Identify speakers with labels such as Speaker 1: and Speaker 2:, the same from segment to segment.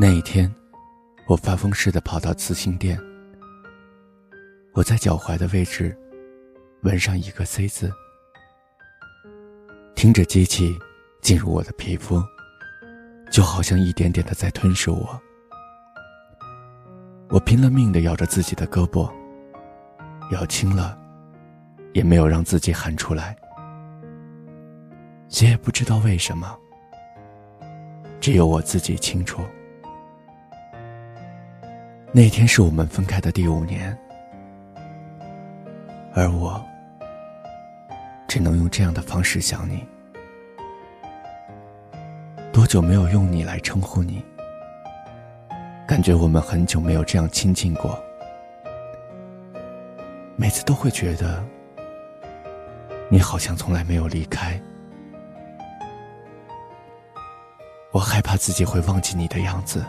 Speaker 1: 那一天，我发疯似的跑到刺青店。我在脚踝的位置纹上一个 C 字，听着机器进入我的皮肤，就好像一点点的在吞噬我。我拼了命的咬着自己的胳膊，咬轻了，也没有让自己喊出来。谁也不知道为什么，只有我自己清楚。那天是我们分开的第五年，而我只能用这样的方式想你。多久没有用你来称呼你？感觉我们很久没有这样亲近过。每次都会觉得，你好像从来没有离开。我害怕自己会忘记你的样子。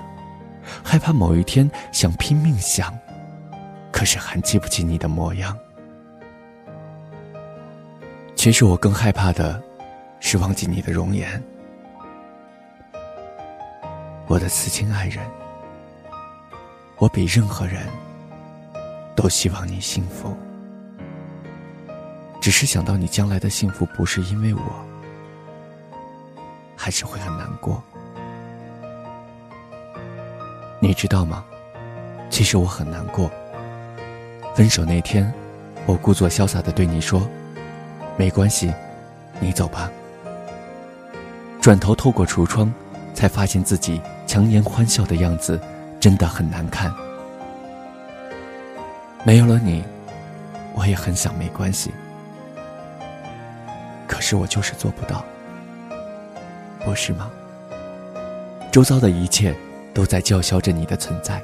Speaker 1: 害怕某一天想拼命想，可是还记不起你的模样。其实我更害怕的，是忘记你的容颜。我的此亲爱人，我比任何人都希望你幸福。只是想到你将来的幸福不是因为我，还是会很难过。你知道吗？其实我很难过。分手那天，我故作潇洒的对你说：“没关系，你走吧。”转头透过橱窗，才发现自己强颜欢笑的样子，真的很难看。没有了你，我也很想没关系，可是我就是做不到，不是吗？周遭的一切。都在叫嚣着你的存在。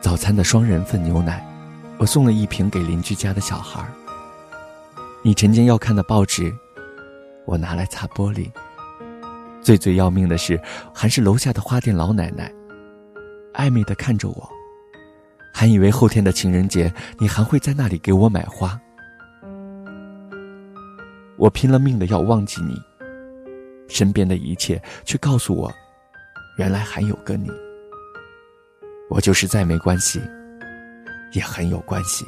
Speaker 1: 早餐的双人份牛奶，我送了一瓶给邻居家的小孩你晨间要看的报纸，我拿来擦玻璃。最最要命的是，还是楼下的花店老奶奶，暧昧的看着我，还以为后天的情人节你还会在那里给我买花。我拼了命的要忘记你，身边的一切却告诉我。原来还有个你，我就是再没关系，也很有关系。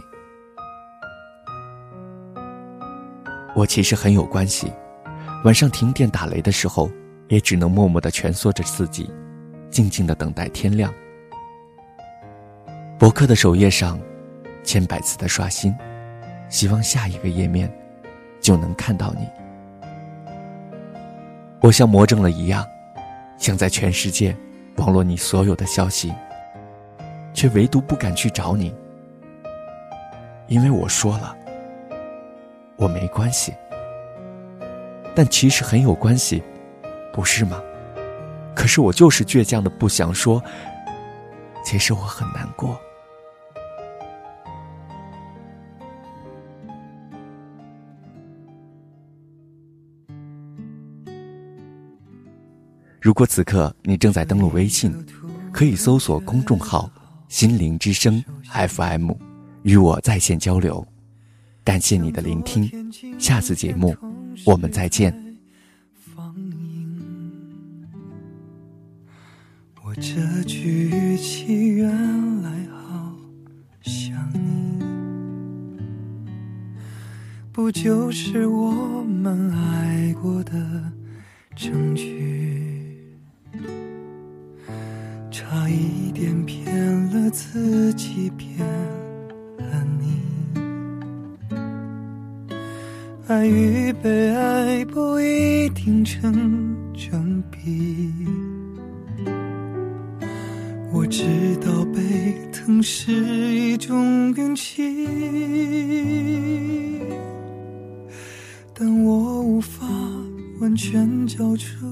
Speaker 1: 我其实很有关系，晚上停电打雷的时候，也只能默默的蜷缩着自己，静静的等待天亮。博客的首页上，千百次的刷新，希望下一个页面就能看到你。我像魔怔了一样。想在全世界网络你所有的消息，却唯独不敢去找你，因为我说了，我没关系，但其实很有关系，不是吗？可是我就是倔强的不想说，其实我很难过。如果此刻你正在登录微信，可以搜索公众号“心灵之声 FM”，与我在线交流。感谢你的聆听，下次节目我们再见。
Speaker 2: 我这句语气原来好像你，不就是我们爱过的证据？骗了你。爱与被爱不一定成正比。我知道被疼是一种运气，但我无法完全交出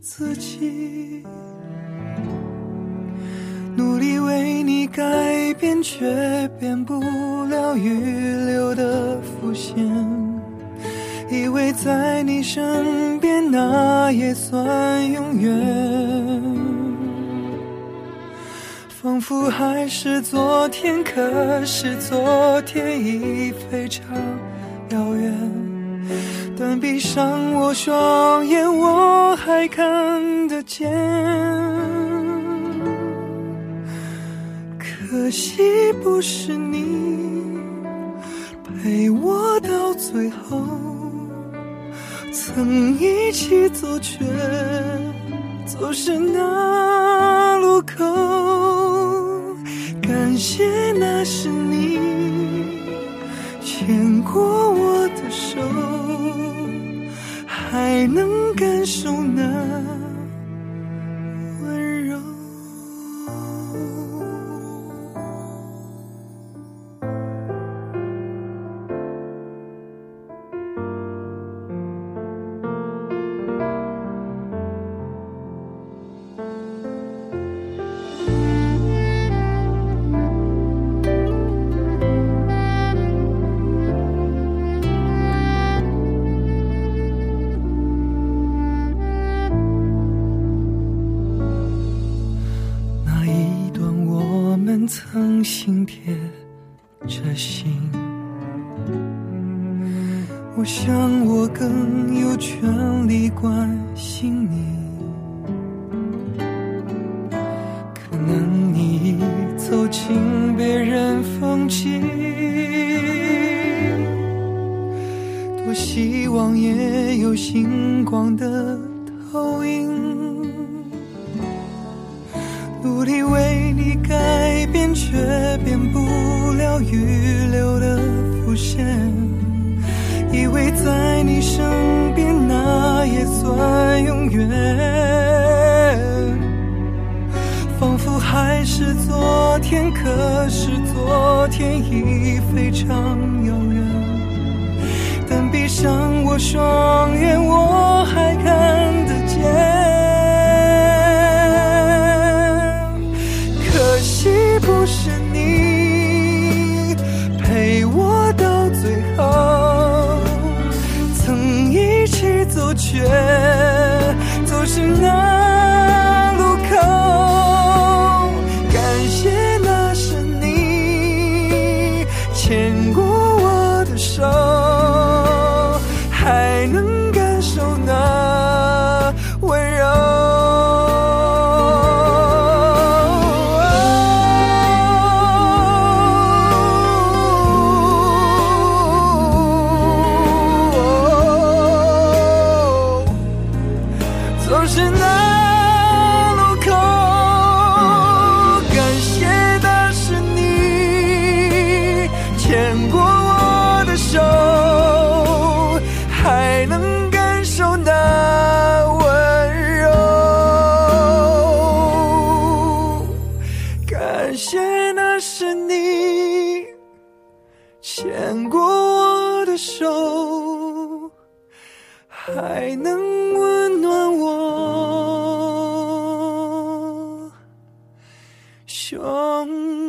Speaker 2: 自己。改变，却变不了预留的伏线。以为在你身边，那也算永远。仿佛还是昨天，可是昨天已非常遥远。但闭上我双眼，我还看得见。可惜不是你陪我到最后，曾一起走，却走失那路口。感谢那是你牵过我的手。还能感受心贴着心，我想我更有权利关心你。可能你已走进别人风景，多希望也有星光的投影。努力为你改变，却变不了预留的伏线。以为在你身边，那也算永远。仿佛还是昨天，可是昨天已非常遥远。但闭上我双还能温暖我胸